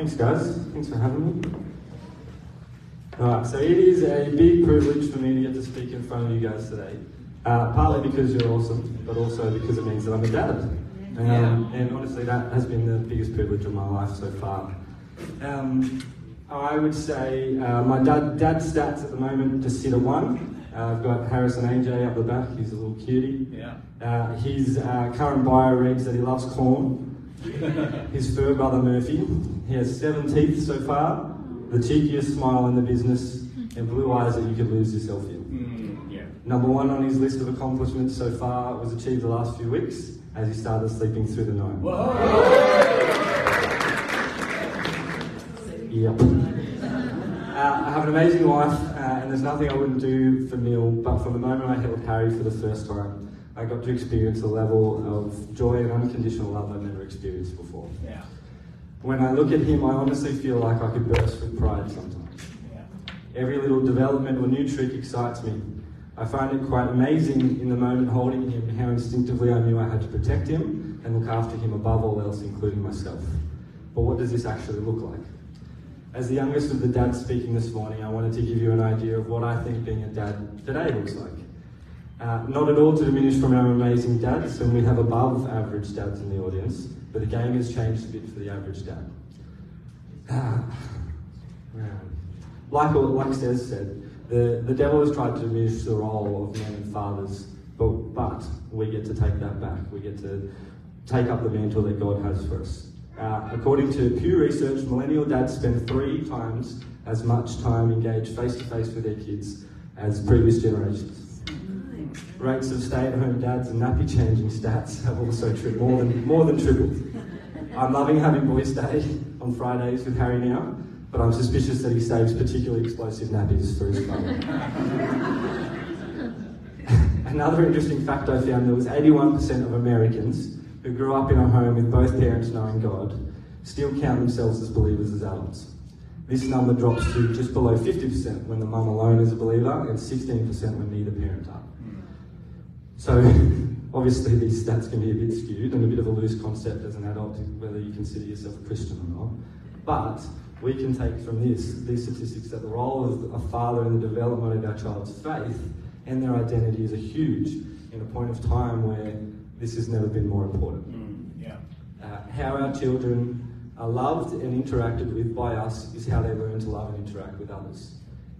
Thanks, guys. Thanks for having me. Alright, so it is a big privilege for me to get to speak in front of you guys today. Uh, partly because you're awesome, but also because it means that I'm a dad. Um, and honestly, that has been the biggest privilege of my life so far. Um, I would say uh, my dad, dad's stats at the moment just sit at one. Uh, I've got Harrison AJ up the back, he's a little cutie. Yeah. Uh, his uh, current bio reads that he loves corn. His fur brother Murphy. He has seven teeth so far, the cheekiest smile in the business, and blue eyes that you could lose yourself in. Mm, yeah. Number one on his list of accomplishments so far was achieved the last few weeks as he started sleeping through the night. Yep. Uh, I have an amazing wife, uh, and there's nothing I wouldn't do for Neil, but from the moment I held Harry for the first time, I got to experience a level of joy and unconditional love I've never experienced before. Yeah. When I look at him, I honestly feel like I could burst with pride sometimes. Yeah. Every little development or new trick excites me. I find it quite amazing in the moment holding him how instinctively I knew I had to protect him and look after him above all else, including myself. But what does this actually look like? As the youngest of the dads speaking this morning, I wanted to give you an idea of what I think being a dad today looks like. Uh, not at all to diminish from our amazing dads, and we have above average dads in the audience, but the game has changed a bit for the average dad. Wow. Like, like Stez said, the, the devil has tried to diminish the role of men and fathers, but, but we get to take that back. We get to take up the mantle that God has for us. Uh, according to Pew Research, millennial dads spend three times as much time engaged face to face with their kids as previous generations. Rates of stay-at-home dads and nappy changing stats have also tri- more than more than tripled. I'm loving having Boys Day on Fridays with Harry now, but I'm suspicious that he saves particularly explosive nappies for his family. Another interesting fact I found there was 81% of Americans who grew up in a home with both parents knowing God still count themselves as believers as adults. This number drops to just below 50% when the mum alone is a believer and 16% when neither parent are. So, obviously, these stats can be a bit skewed and a bit of a loose concept as an adult, whether you consider yourself a Christian or not. But we can take from this, these statistics, that the role of a father in the development of our child's faith and their identity is a huge in a point of time where this has never been more important. Mm, yeah. Uh, how our children are loved and interacted with by us is how they learn to love and interact with others,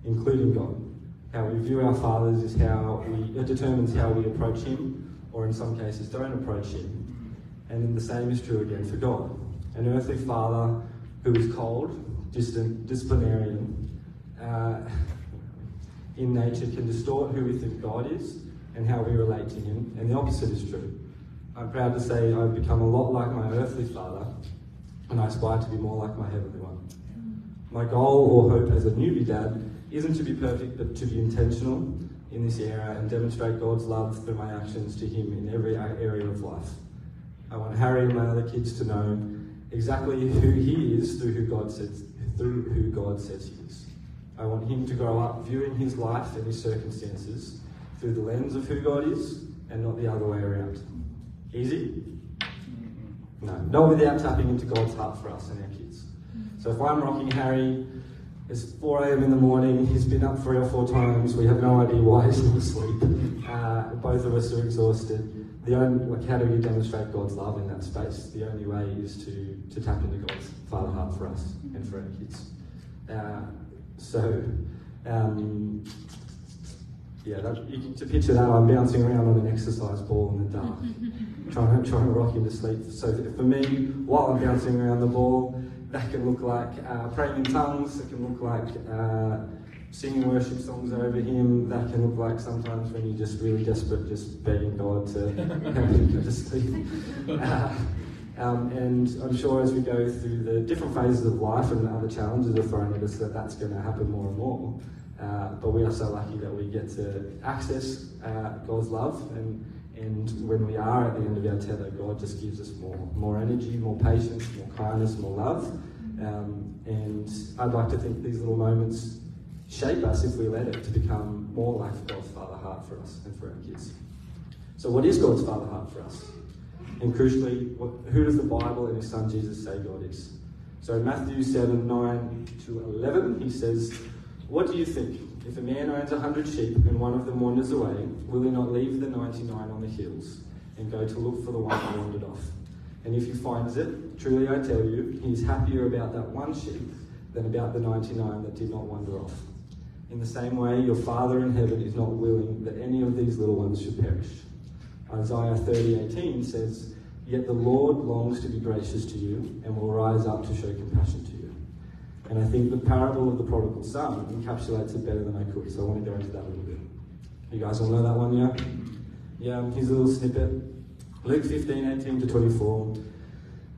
including God. How we view our fathers is how we it determines how we approach Him, or in some cases don't approach Him. And then the same is true again for God. An earthly father who is cold, distant, disciplinarian, uh, in nature can distort who we think God is and how we relate to Him, and the opposite is true. I'm proud to say I've become a lot like my earthly father, and I aspire to be more like my heavenly one. My goal or hope as a newbie dad isn't to be perfect, but to be intentional in this area and demonstrate God's love through my actions to Him in every area of life. I want Harry and my other kids to know exactly who he is through who God says through who God says he is. I want him to grow up viewing his life and his circumstances through the lens of who God is and not the other way around. Easy? Mm-hmm. No, not without tapping into God's heart for us and our kids. So if I'm rocking Harry, it's 4 a.m. in the morning, he's been up three or four times, we have no idea why he's not asleep. Uh, both of us are exhausted. The only, like, how do we demonstrate God's love in that space? The only way is to, to tap into God's Father heart for us and for our kids. Uh, so, um, yeah, that, you can, to picture that, I'm bouncing around on an exercise ball in the dark, trying, trying to rock him to sleep. So for me, while I'm bouncing around the ball, that can look like uh, praying in tongues, it can look like uh, singing worship songs over him, that can look like sometimes when you're just really desperate, just begging God to help you go to sleep. Uh, um, and I'm sure as we go through the different phases of life and the other challenges are thrown at us, that that's going to happen more and more. Uh, but we are so lucky that we get to access uh, God's love, and, and when we are at the end of our tether, God just gives us more, more energy, more patience, more kindness, more love. Um, and I'd like to think these little moments shape us if we let it to become more like God's Father heart for us and for our kids. So, what is God's Father heart for us? And crucially, what, who does the Bible and His Son Jesus say God is? So in Matthew 7 9 to 11, he says, What do you think? If a man owns a hundred sheep and one of them wanders away, will he not leave the 99 on the hills and go to look for the one that wandered off? And if he finds it, truly I tell you, he is happier about that one sheep than about the 99 that did not wander off. In the same way, your Father in heaven is not willing that any of these little ones should perish. Isaiah 30:18 says, Yet the Lord longs to be gracious to you and will rise up to show compassion to you. And I think the parable of the prodigal son encapsulates it better than I could, so I want to go into that a little bit. You guys all know that one, yeah? Yeah, here's a little snippet. Luke 15, 18 to 24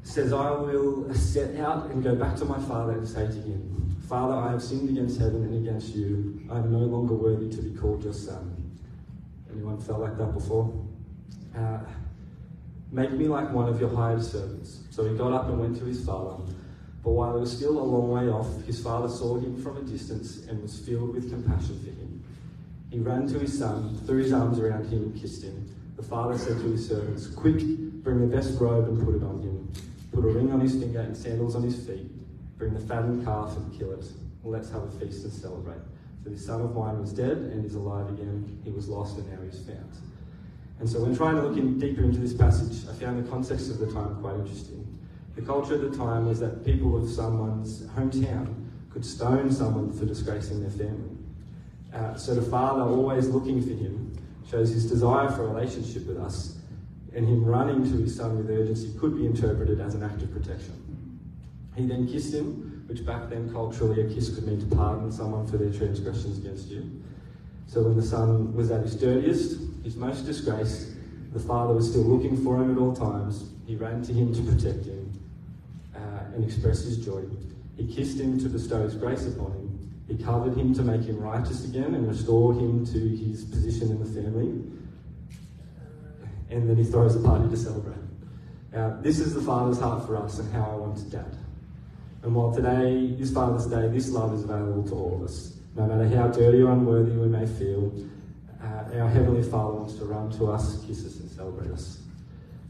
says, I will set out and go back to my father and say to him, Father, I have sinned against heaven and against you. I am no longer worthy to be called your son. Anyone felt like that before? Uh, Make me like one of your hired servants. So he got up and went to his father. But while he was still a long way off, his father saw him from a distance and was filled with compassion for him. He ran to his son, threw his arms around him, and kissed him. The father said to his servants, Quick, bring the best robe and put it on him. Put a ring on his finger and sandals on his feet. Bring the fattened calf and kill it. let's have a feast and celebrate. For this son of mine was dead and is alive again. He was lost and now he is found. And so when trying to look in deeper into this passage, I found the context of the time quite interesting. The culture at the time was that people of someone's hometown could stone someone for disgracing their family. Uh, so the father, always looking for him, shows his desire for a relationship with us, and him running to his son with urgency could be interpreted as an act of protection. He then kissed him, which back then culturally a kiss could mean to pardon someone for their transgressions against you. So when the son was at his dirtiest, his most disgraced, the father was still looking for him at all times. He ran to him to protect him and express his joy. He kissed him to bestow his grace upon him. He covered him to make him righteous again and restore him to his position in the family. And then he throws a party to celebrate. Now, this is the Father's heart for us and how I want to dad. And while today is Father's Day, this love is available to all of us. No matter how dirty or unworthy we may feel, uh, our Heavenly Father wants to run to us, kiss us, and celebrate us.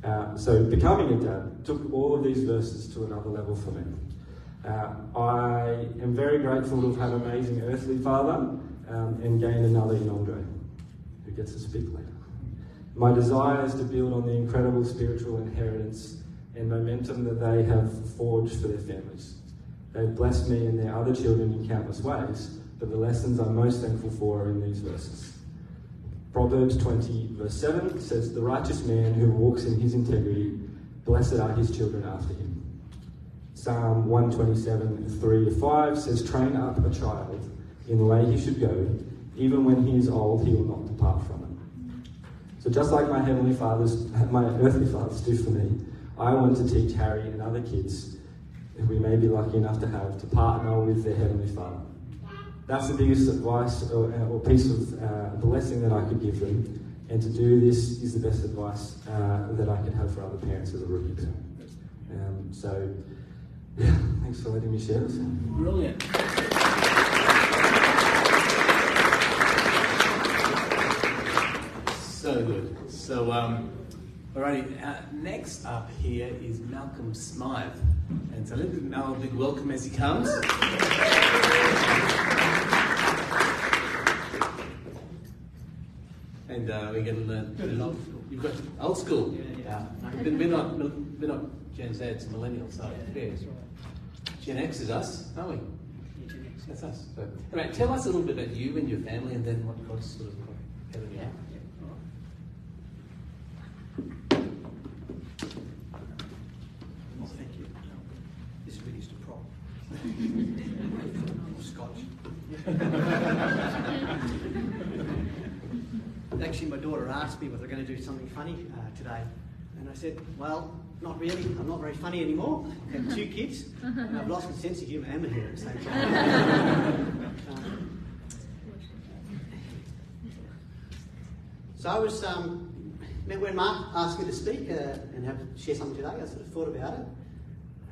Uh, so, becoming a dad took all of these verses to another level for me. Uh, I am very grateful to have had an amazing earthly father um, and gained another in Andre, who gets to speak later. My desire is to build on the incredible spiritual inheritance and momentum that they have forged for their families. They've blessed me and their other children in countless ways, but the lessons I'm most thankful for are in these verses. Proverbs 20, verse 7 says, The righteous man who walks in his integrity, blessed are his children after him. Psalm 127, 3 to 5 says, Train up a child in the way he should go, even when he is old, he will not depart from it. So just like my heavenly fathers, my earthly fathers do for me, I want to teach Harry and other kids who we may be lucky enough to have to partner with their heavenly father. That's the biggest advice or, or piece of uh, blessing that I could give them. And to do this is the best advice uh, that I could have for other parents as a rookie parent. Um, so, yeah, thanks for letting me share this. Brilliant. So good. So, um, alrighty, uh, next up here is Malcolm Smythe. And so give Mal a big welcome as he comes. And uh, we're going to learn. Old school. You've got old school. Yeah, yeah. We're not, we're not Gen Z, it's millennials. So yeah, Gen X is us, aren't we? Yeah, Gen X. That's us. So, all right, tell us a little bit about you and your family, and then what God's sort of of you. Yeah. Well, thank you. This really is the prop. Scotch. Actually, my daughter asked me whether we're going to do something funny uh, today. And I said, well, not really. I'm not very funny anymore. I have two kids, and I've lost my sense of humour and my hair at the same time. Um, So I was, um, when Mark asked me to speak uh, and have share something today, I sort of thought about it,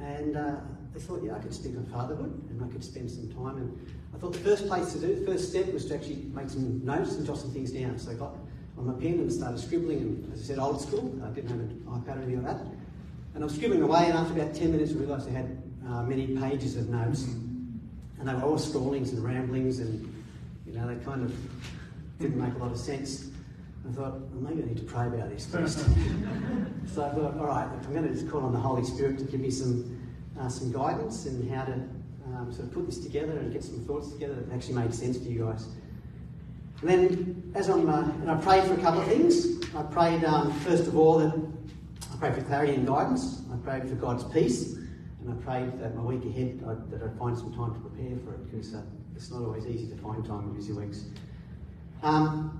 and uh, I thought, yeah, I could speak on fatherhood, and I could spend some time. And I thought the first place to do, the first step was to actually make some notes and jot some things down. So I got on my pen and started scribbling, and as I said, old school. I didn't have an iPad or anything like that. And I was scribbling away, and after about 10 minutes, I realised I had uh, many pages of notes, and they were all scrawlings and ramblings, and you know they kind of didn't make a lot of sense. I thought, well, maybe I need to pray about this first. so I thought, all right, I'm going to just call on the Holy Spirit to give me some uh, some guidance and how to um, sort of put this together and get some thoughts together that actually made sense for you guys. And then, as I'm, uh, and I prayed for a couple of things. I prayed um, first of all that I prayed for clarity and guidance. I prayed for God's peace, and I prayed that my week ahead I, that I'd find some time to prepare for it because uh, it's not always easy to find time in busy weeks. Um,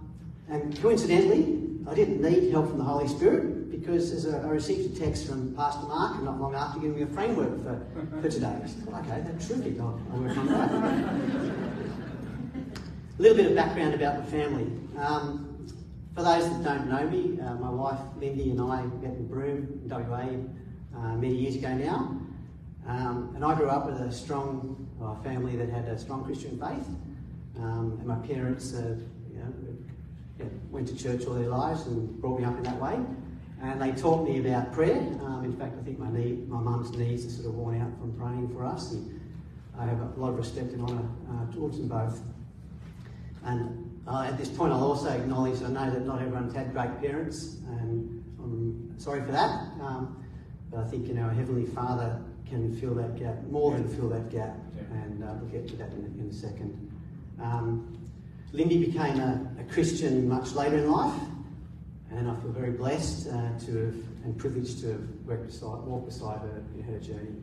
and coincidentally, I didn't need help from the Holy Spirit because as I received a text from Pastor Mark not long after giving me a framework for, for today. I said, well, okay, that's terrific. I'll, I'll work on that. A little bit of background about the family. Um, for those that don't know me, uh, my wife Lindy and I met in Broome, WA, uh, many years ago now. Um, and I grew up with a strong family that had a strong Christian faith. Um, and my parents uh, you know, went to church all their lives and brought me up in that way. And they taught me about prayer. Um, in fact, I think my knee, my mum's knees are sort of worn out from praying for us. And I have a lot of respect and honour uh, towards them both. And uh, at this point, I'll also acknowledge I know that not everyone's had great parents, and I'm sorry for that. Um, but I think you know, a Heavenly Father can fill that gap, more than fill that gap, and uh, we'll get to that in, in a second. Um, Lindy became a, a, Christian much later in life, and I feel very blessed uh, to have and privileged to have worked beside, walked beside her in her journey.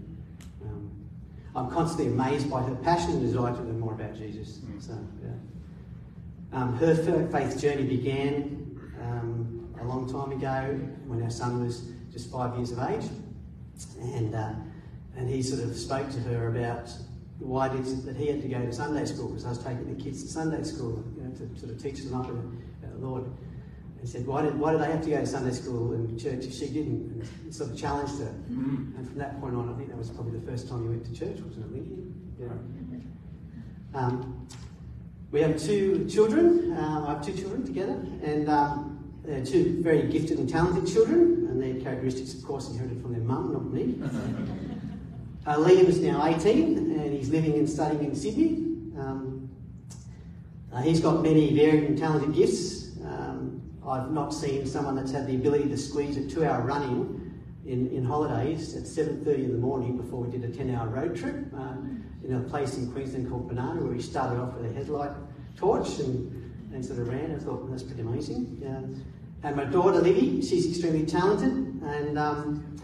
Um, I'm constantly amazed by her passion and desire to learn more about Jesus. Mm. So, yeah. Um, her faith journey began um, a long time ago when our son was just five years of age, and uh, and he sort of spoke to her about why did that he had to go to Sunday school because I was taking the kids to Sunday school, you know, to sort of teach them up about the Lord. And he said, why did, why did they have to go to Sunday school and church if she didn't? And sort of challenged her. Mm-hmm. And from that point on, I think that was probably the first time he went to church, wasn't it, Lindy? Yeah. Um, we have two children. Uh, I have two children together, and um, they're two very gifted and talented children, and their characteristics, of course, inherited from their mum, not me. uh, Liam is now 18, and he's living and studying in Sydney. Um, uh, he's got many varied and talented gifts. Um, I've not seen someone that's had the ability to squeeze a two-hour run in, in, holidays at 7.30 in the morning before we did a 10-hour road trip. Uh, in a place in Queensland called Banana where we started off with a headlight torch and, and sort of ran. I thought, well, that's pretty amazing. Yeah. And my daughter Livy, she's extremely talented and um,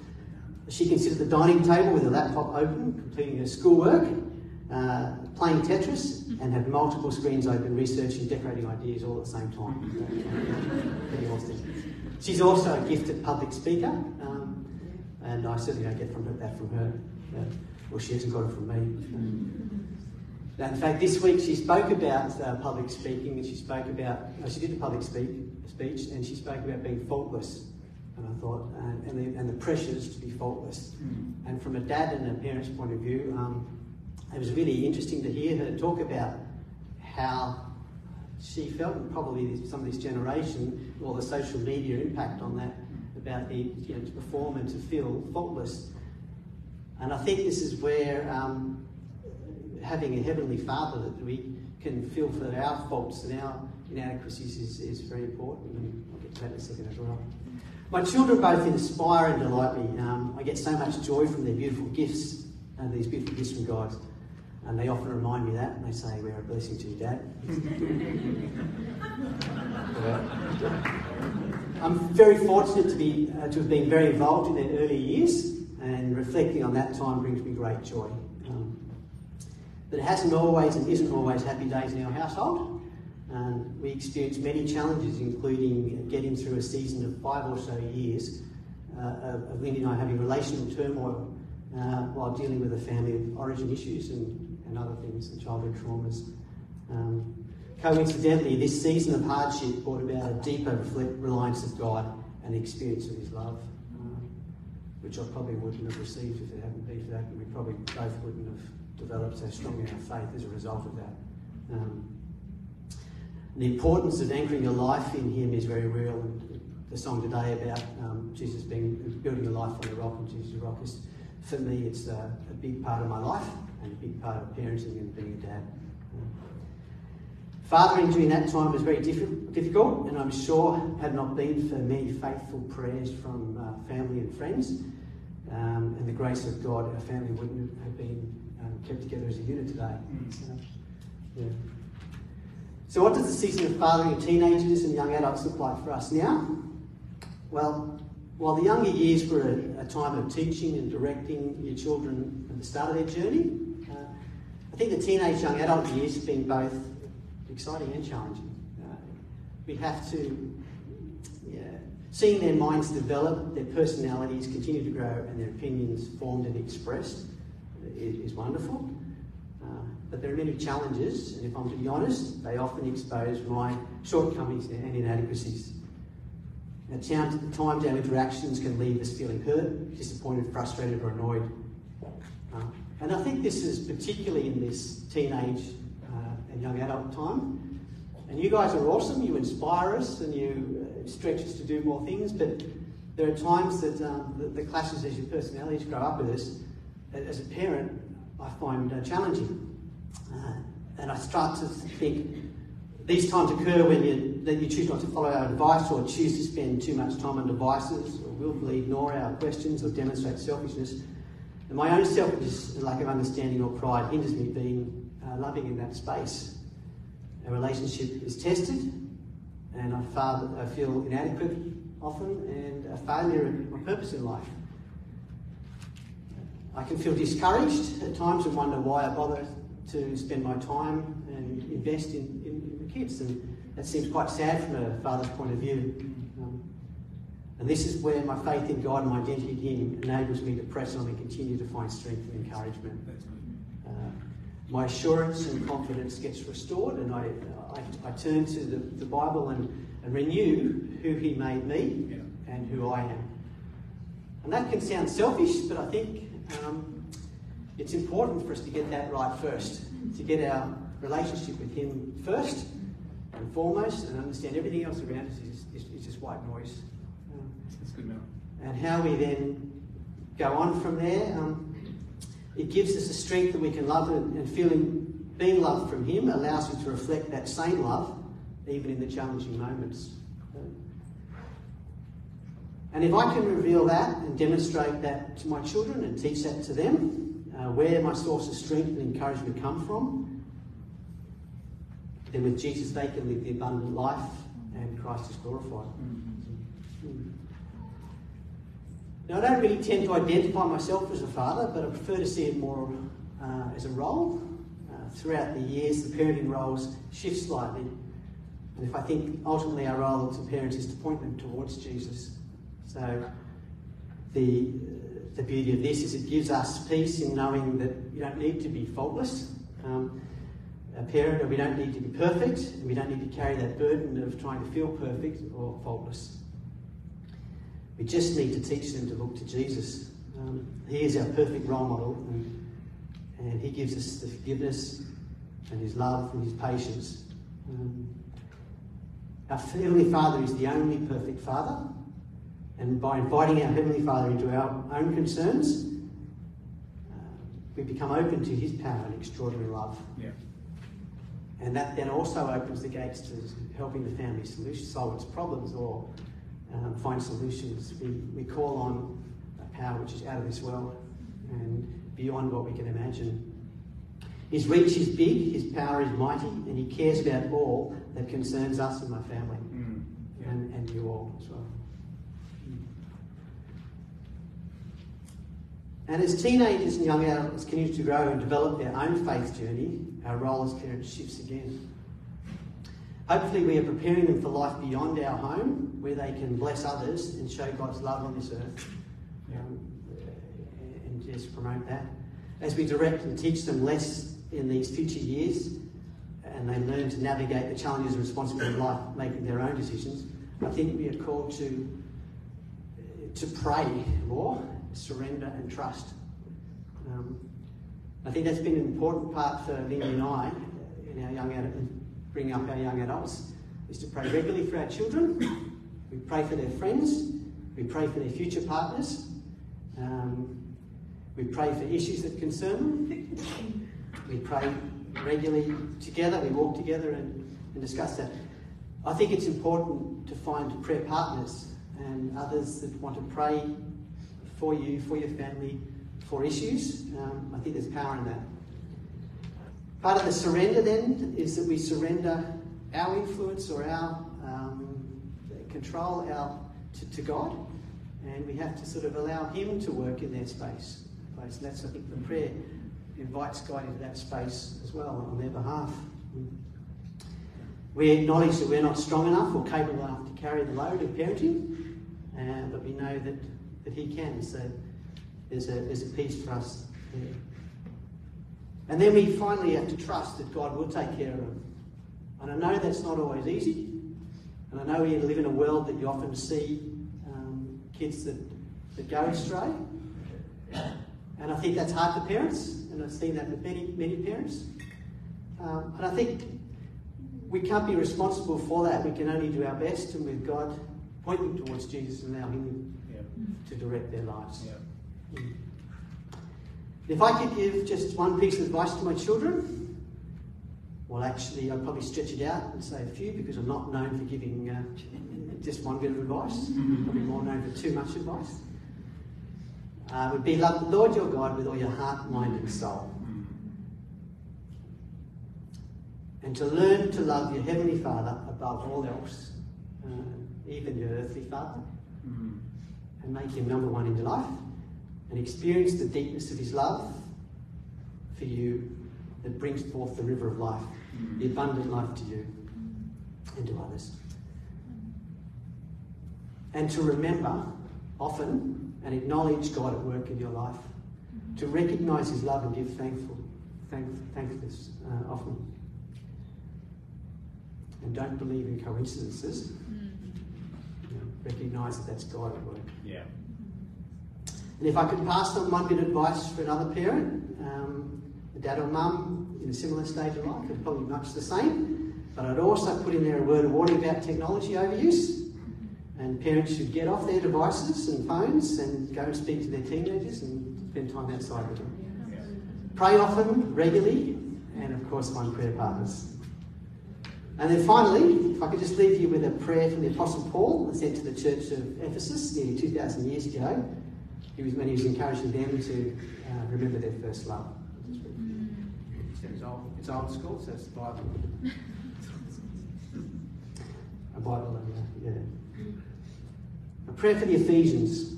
she can sit at the dining table with her laptop open, completing her schoolwork, uh, playing Tetris, and have multiple screens open, researching, decorating ideas all at the same time. pretty awesome. She's also a gifted public speaker, um, and I certainly don't get from her, that from her. Yeah. Well, she hasn't got it from me. Now, in fact, this week she spoke about uh, public speaking, and she spoke about, no, she did a public speak, speech, and she spoke about being faultless. And I thought, and, and, the, and the pressures to be faultless. Mm. And from a dad and a parent's point of view, um, it was really interesting to hear her talk about how she felt, and probably some of this generation, or the social media impact on that, about the you know, to perform and to feel faultless. And I think this is where um, having a Heavenly Father that we can feel for our faults and our inadequacies is, is very important. And I'll get to that in a second as well. My children both inspire and delight me. Um, I get so much joy from their beautiful gifts and these beautiful gifts from God. And they often remind me that, and they say, We're a blessing to you, Dad. I'm very fortunate to, be, uh, to have been very involved in their early years and reflecting on that time brings me great joy. Um, but it hasn't always and isn't always happy days in our household. Um, we experienced many challenges, including getting through a season of five or so years uh, of, of Lindy and I having relational turmoil uh, while dealing with a family of origin issues and, and other things, and childhood traumas. Um, coincidentally, this season of hardship brought about a deeper reliance of God and the experience of His love which I probably wouldn't have received if it hadn't been for that, and we probably both wouldn't have developed so strong in our faith as a result of that. Um, the importance of anchoring your life in Him is very real. And the song today about um, Jesus being building a life on the rock and Jesus' the rock is for me, it's a, a, big part of my life and a big part of parenting and being a dad. Fathering during that time was very difficult, and I'm sure had not been for many faithful prayers from uh, family and friends, um, and the grace of God, our family wouldn't have been um, kept together as a unit today. Mm. So, yeah. so, what does the season of fathering teenagers and young adults look like for us now? Well, while the younger years were a, a time of teaching and directing your children at the start of their journey, uh, I think the teenage young adult years have been both exciting and challenging. Uh, we have to, yeah, seeing their minds develop, their personalities continue to grow, and their opinions formed and expressed is, is wonderful. Uh, but there are many challenges, and if I'm to be honest, they often expose my shortcomings and inadequacies. At times, our interactions can leave us feeling hurt, disappointed, frustrated, or annoyed. Uh, and I think this is particularly in this teenage young adult time. And you guys are awesome. You inspire us and you uh, stretch us to do more things. But there are times that um, the, the, clashes as your personalities grow up with us. As a parent, I find uh, challenging. Uh, and I start to think these times occur when you, that you choose not to follow our advice or choose to spend too much time on devices or willfully ignore our questions or demonstrate selfishness. And my own selfishness and lack of understanding or pride hinders me being uh, loving in that space. Our relationship is tested, and I, father, I feel inadequate often and a failure in my purpose in life. I can feel discouraged at times and wonder why I bother to spend my time and invest in, in, in the kids. And that seems quite sad from a father's point of view. Um, and this is where my faith in God and my identity in Him enables me to press on and continue to find strength and encouragement my assurance and confidence gets restored, and I, I, I turn to the, the Bible and, and renew who He made me yeah. and who I am. And that can sound selfish, but I think um, it's important for us to get that right first, to get our relationship with Him first and foremost, and understand everything else around us is, is, is just white noise. Um, That's good. And how we then go on from there. Um, it gives us a strength that we can love and, and feeling being loved from Him allows us to reflect that same love even in the challenging moments. And if I can reveal that and demonstrate that to my children and teach that to them, uh, where my source of strength and encouragement come from, then with Jesus they can live the abundant life and Christ is glorified. Mm-hmm. Mm. Now, I don't really tend to identify myself as a father, but I prefer to see it more uh, as a role. Uh, throughout the years, the parenting roles shift slightly. And if I think ultimately our role as parents is to point them towards Jesus. So, the, the beauty of this is it gives us peace in knowing that you don't need to be faultless. Um, a parent, we don't need to be perfect, and we don't need to carry that burden of trying to feel perfect or faultless. We just need to teach them to look to Jesus. Um, he is our perfect role model, and, and, He gives us the forgiveness and His love and His patience. Um, our Heavenly Father is the only perfect Father, and by inviting our Heavenly Father into our own concerns, uh, we become open to His power and extraordinary love. Yeah. And that then also opens the gates to helping the family solution, solve its problems or um, find solutions. We, we call on a power which is out of this world and beyond what we can imagine. His reach is big, his power is mighty, and he cares about all that concerns us and my family, mm, yeah. and, and you all as well. And as teenagers and young adults continue to grow and develop their own faith journey, our role as parents shifts again. Hopefully, we are preparing them for life beyond our home, where they can bless others and show God's love on this earth, um, and just promote that. As we direct and teach them less in these future years, and they learn to navigate the challenges and responsibilities of life, making their own decisions, I think we are called to to pray more, surrender, and trust. Um, I think that's been an important part for Lindy and I in our young adult bring up our young adults is to pray regularly for our children. We pray for their friends. We pray for their future partners. Um, We pray for issues that concern them. We pray regularly together. We walk together and, and discuss that. I think it's important to find prayer partners and others that want to pray for you, for your family, for issues. Um, I think there's power in that. Part of the surrender then is that we surrender our influence or our um, control our, to, to God, and we have to sort of allow Him to work in their space. And that's, I think, the prayer invites God into that space as well on their behalf. We acknowledge that we're not strong enough or capable enough to carry the load of parenting, uh, but we know that, that He can. So there's a, there's a peace for us there. And then we finally have to trust that God will take care of them. And I know that's not always easy. And I know we live in a world that you often see um, kids that, that go astray. And I think that's hard for parents, and I've seen that with many, many parents. Um, and I think we can't be responsible for that. We can only do our best, and with God, point them towards Jesus and allow Him Yeah. to direct their lives. Yeah. If I could give just one piece of advice to my children, well, actually, I'd probably stretch it out and say a few because I'm not known for giving uh, just one bit of advice. Probably more known for too much advice. Uh, would be love the Lord your God with all your heart, mind, and soul. And to learn to love your Heavenly Father above all else, uh, even your earthly Father, Mm. and make Him number one in your life, and experience the deepness of His love for you that brings forth the river of life, mm. the abundant life to you and to others. And to remember often and acknowledge God at work in your life, mm-hmm. to recognize His love and give thankful, thank, thankfulness uh, often. And don't believe in coincidences. Mm. You know, recognize that that's God at work. Yeah. And if I could pass on one bit of advice for another parent, um, a dad or mum in a similar stage of life, it's probably much the same. But I'd also put in there a word of warning about technology overuse. And parents should get off their devices and phones and go and speak to their teenagers and spend time outside with them. Pray often, regularly, and of course, find prayer partners. And then finally, if I could just leave you with a prayer from the Apostle Paul sent to the church of Ephesus nearly 2,000 years ago. He was when he was encouraging them to uh, remember their first love. It's old, it's old school, so it's the Bible. A Bible, and, uh, yeah. A prayer for the Ephesians.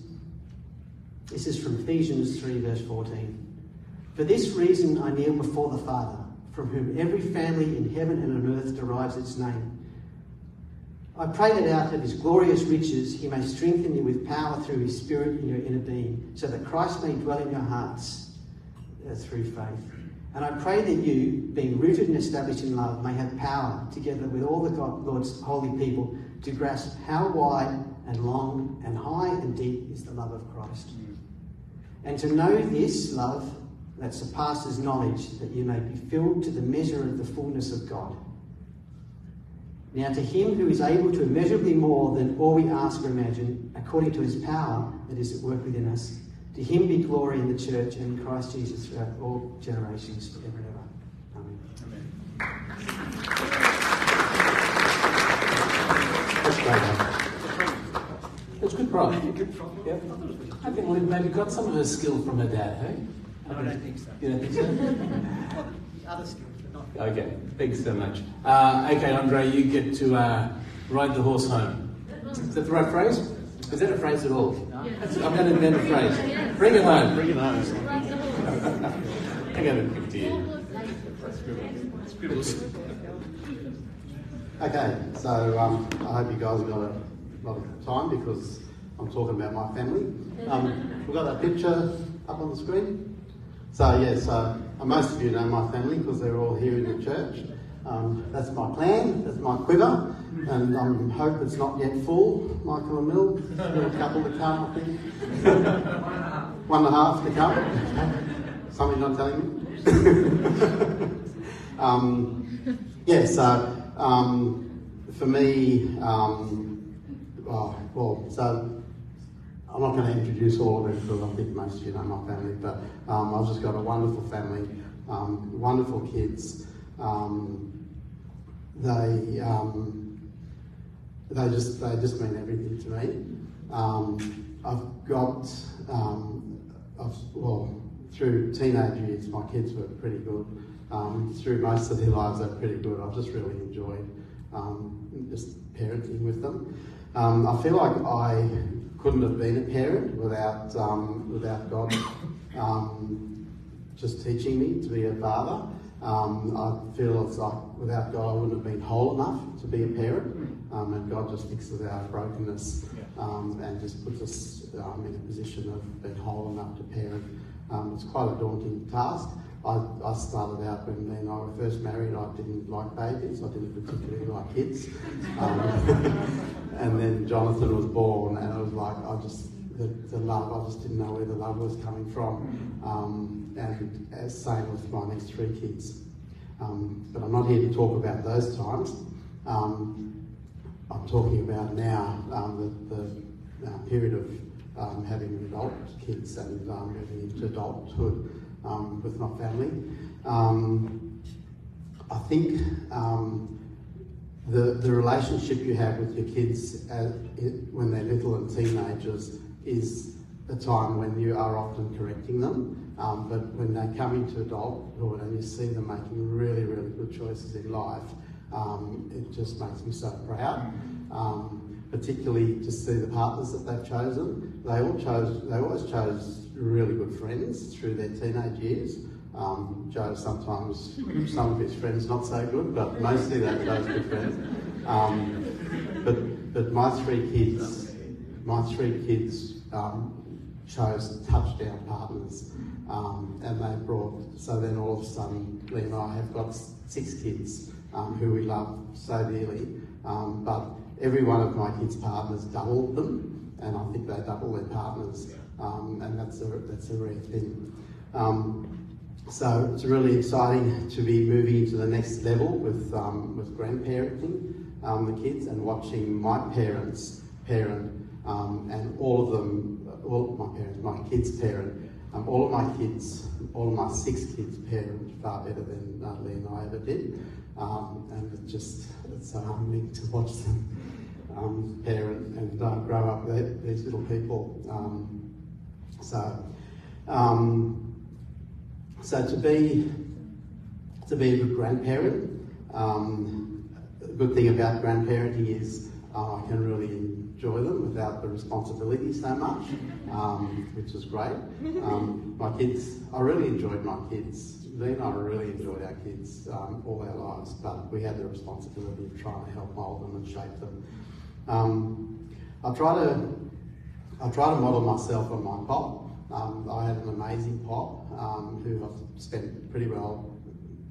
This is from Ephesians 3, verse 14. For this reason I kneel before the Father, from whom every family in heaven and on earth derives its name. I pray that out of his glorious riches he may strengthen you with power through his Spirit in your inner being, so that Christ may dwell in your hearts uh, through faith. And I pray that you, being rooted and established in love, may have power, together with all the God, Lord's holy people, to grasp how wide and long and high and deep is the love of Christ. And to know this love that surpasses knowledge, that you may be filled to the measure of the fullness of God. Now, to him who is able to immeasurably more than all we ask or imagine, according to his power that is at work within us, to him be glory in the church and in Christ Jesus throughout all generations, forever and ever. Amen. Amen. That's great. mate. That's good pride. Yep. I think Lynn maybe got some of her skill from her dad, hey? No, I don't think so. You don't think so? Other skills, but not. Okay, thanks so much. Uh, okay, Andre, you get to uh, ride the horse home. Is that the right phrase? Is that a phrase at all? That's- I'm going to invent a phrase. Bring it home. Bring it home. I'm going to give to you. Okay, so um, I hope you guys have got a lot of time because I'm talking about my family. Um, we've got that picture up on the screen. So, yes, uh, most of you know my family because they're all here in the church. Um, that's my plan, that's my quiver, and I um, hope it's not yet full, Michael and Mill. A couple to come, I think. One and a half to come. Something not telling me. um, yeah, so um, for me, um, oh, well, so I'm not going to introduce all of them because I think most of you know my family, but um, I've just got a wonderful family, um, wonderful kids. Um, they um, they just they just mean everything to me. Um, I've got um, I've, well through teenage years, my kids were pretty good. Through most of their lives, they're pretty good. I've just really enjoyed just parenting with them. I feel like I couldn't have been a parent without um, without God um, just teaching me to be a father. Um, I feel it's like without God, I wouldn't have been whole enough to be a parent. Um, and God just fixes our brokenness um, and just puts us um, in a position of being whole enough to parent. Um, it's quite a daunting task. I, I started out when I were first married, I didn't like babies, I didn't particularly like kids. Um, and then Jonathan was born, and I was like, I just, the, the love, I just didn't know where the love was coming from. Um, and as same with my next three kids. Um, but I'm not here to talk about those times. Um, I'm talking about now um, the, the uh, period of um, having adult kids and moving into adulthood um, with my family. Um, I think um, the, the relationship you have with your kids as, when they're little and teenagers is a time when you are often correcting them. Um, but when they come into adulthood and you see them making really, really good choices in life, um, it just makes me so proud. Um, particularly to see the partners that they've chosen. They all chose, they always chose really good friends through their teenage years. Um, Joe sometimes, some of his friends not so good, but mostly they chose good friends. Um, but, but my three kids, my three kids um, chose touchdown partners, um, and they brought. So then all of a sudden, Lee and I have got six kids um, who we love so dearly, um, but every one of my kids' partners doubled them, and I think they double their partners, um, and that's a that's a rare thing. Um, so it's really exciting to be moving into the next level with um, with grandparenting um, the kids and watching my parents parent, um, and all of them, all my parents, my kids parent, all of my kids, all of my six kids parent far better than Lee and I ever did. Um, and it's just it's so humbling to watch them um, parent and uh, grow up these little people. Um, so, um, so to be to be a good grandparent, um, the good thing about grandparenting is uh, I can really enjoy them without the responsibility so much, um, which is great. Um, my kids, I really enjoyed my kids and I really enjoyed our kids um, all our lives, but we had the responsibility of trying to help mould them and shape them. I try to I try to model myself on my pop. Um, I had an amazing pop um, who I've spent pretty well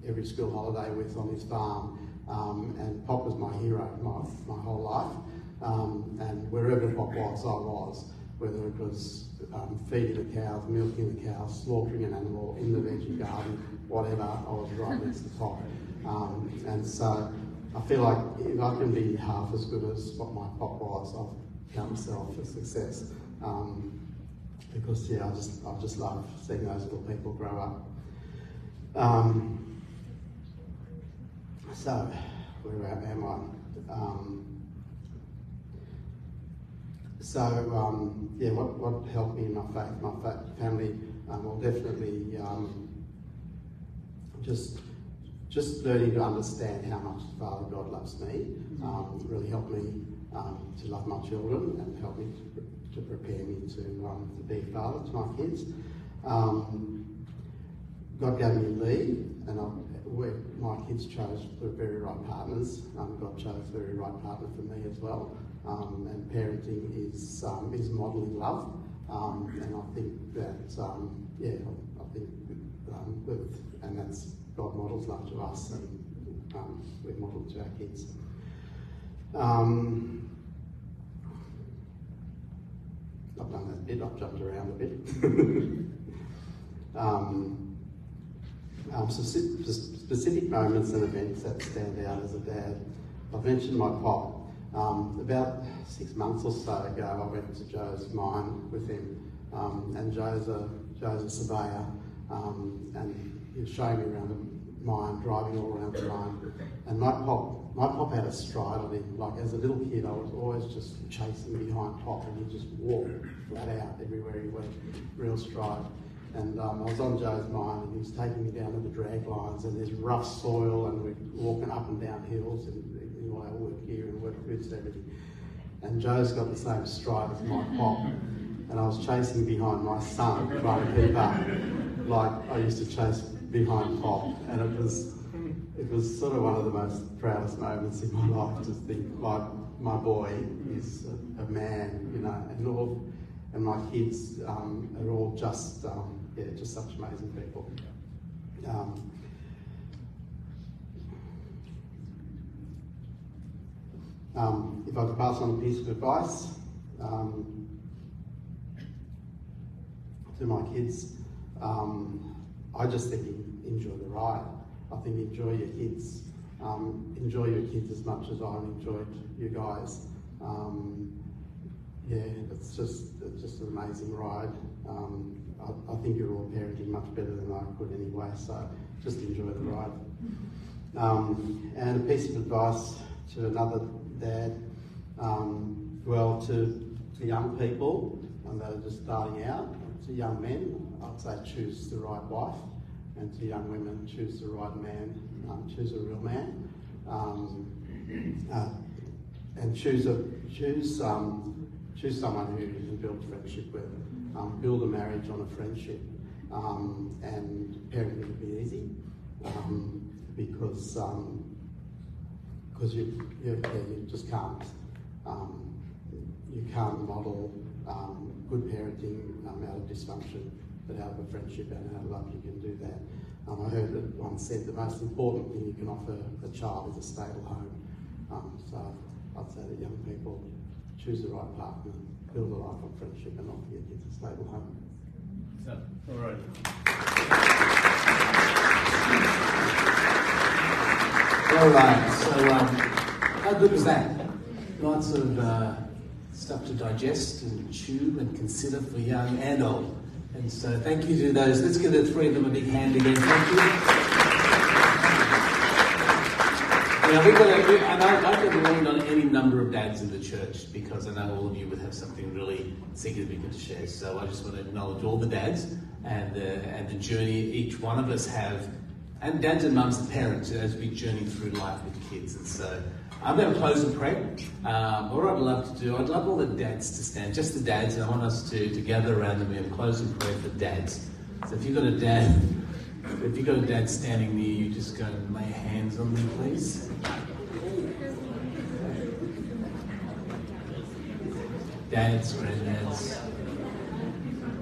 every school holiday with on his farm, um, and Pop was my hero my, my whole life. Um, and wherever Pop was, I was whether it was um, feeding the cows, milking the cows, slaughtering an animal in the veggie garden, whatever, I was right next to Pop. Um, and so I feel like if I can be half as good as what my pop was, I've myself a success. Um, because yeah, I just I just love seeing those little people grow up. Um, so where am I? Um, so um, yeah, what, what helped me in my faith, my family, um, well definitely um, just just learning to understand how much Father God loves me um, really helped me um, to love my children and helped me to, to prepare me to, um, to be a father to my kids. God gave me Lee, and I, my kids chose the very right partners. God chose the very right partner for me as well um, and parenting is um, is modelling love, um, and I think that um, yeah, I think um, with and that's God models to us, and um, we model to our kids. I've done that bit. I've jumped around a bit. um, um, specific moments and events that stand out as a dad. I've mentioned my pop. Um, about six months or so ago, I went to Joe's mine with him, um, and Joe's a, Joe's a surveyor, um, and was showing me around the mine, driving all around the mine, and my pop, my pop had a stride on him. Like as a little kid, I was always just chasing behind Pop, and he just walked flat out everywhere he went, real stride. And um, I was on Joe's mine, and he was taking me down to the drag lines, and there's rough soil, and we're walking up and down hills, and in all our work and work boots and everything. And Joe's got the same stride as my pop, and I was chasing behind my son, trying to keep up, like I used to chase behind Pop, and it was it was sort of one of the most proudest moments in my life to think like my boy is a, a man, you know, and all and my kids um, are all just um, yeah, just such amazing people. Um, um, if I could pass on a piece of advice um, to my kids, um, I just think enjoy the ride. I think enjoy your kids. Um, enjoy your kids as much as I've enjoyed you guys. Um, yeah, it's just it's just an amazing ride. Um, I, I, think you're all parenting much better than I could anyway, so just enjoy the ride. Um, and a piece of advice to another dad, um, well, to, to young people that are just starting out, to young men, I'd say choose the right wife and to young women, choose the right man, um, choose a real man, um, uh, and choose a choose um, choose someone who you can build friendship with. Um, build a marriage on a friendship, um, and parenting will be easy. Um, because because you, you, you just can't you can't model good parenting out of dysfunction but out of a friendship and out of love you can do that. Um, I heard it once said the most important thing you can offer a child is a stable home. Um, so I'd say that young people choose the right partner, build a life of friendship and offer your kids a stable home. So, all right. All right, so um, how good was that? Lots of uh, stuff to digest and chew and consider for young and old. And so thank you to those. Let's give the three of them a big hand again. Thank you. Now we've got a, on any number of dads in the church because I know all of you would have something really significant to share. So I just want to acknowledge all the dads and the, and the journey each one of us have, and dads and mums and parents as we journey through life with kids. And so I'm going to close and pray. Um, what I'd love to do, I'd love all the dads to stand, just the dads, and I want us to, to gather around them and close and pray for dads. So if you've got a dad, if you've got a dad standing near you, just go and lay hands on them, please. Dads, granddads.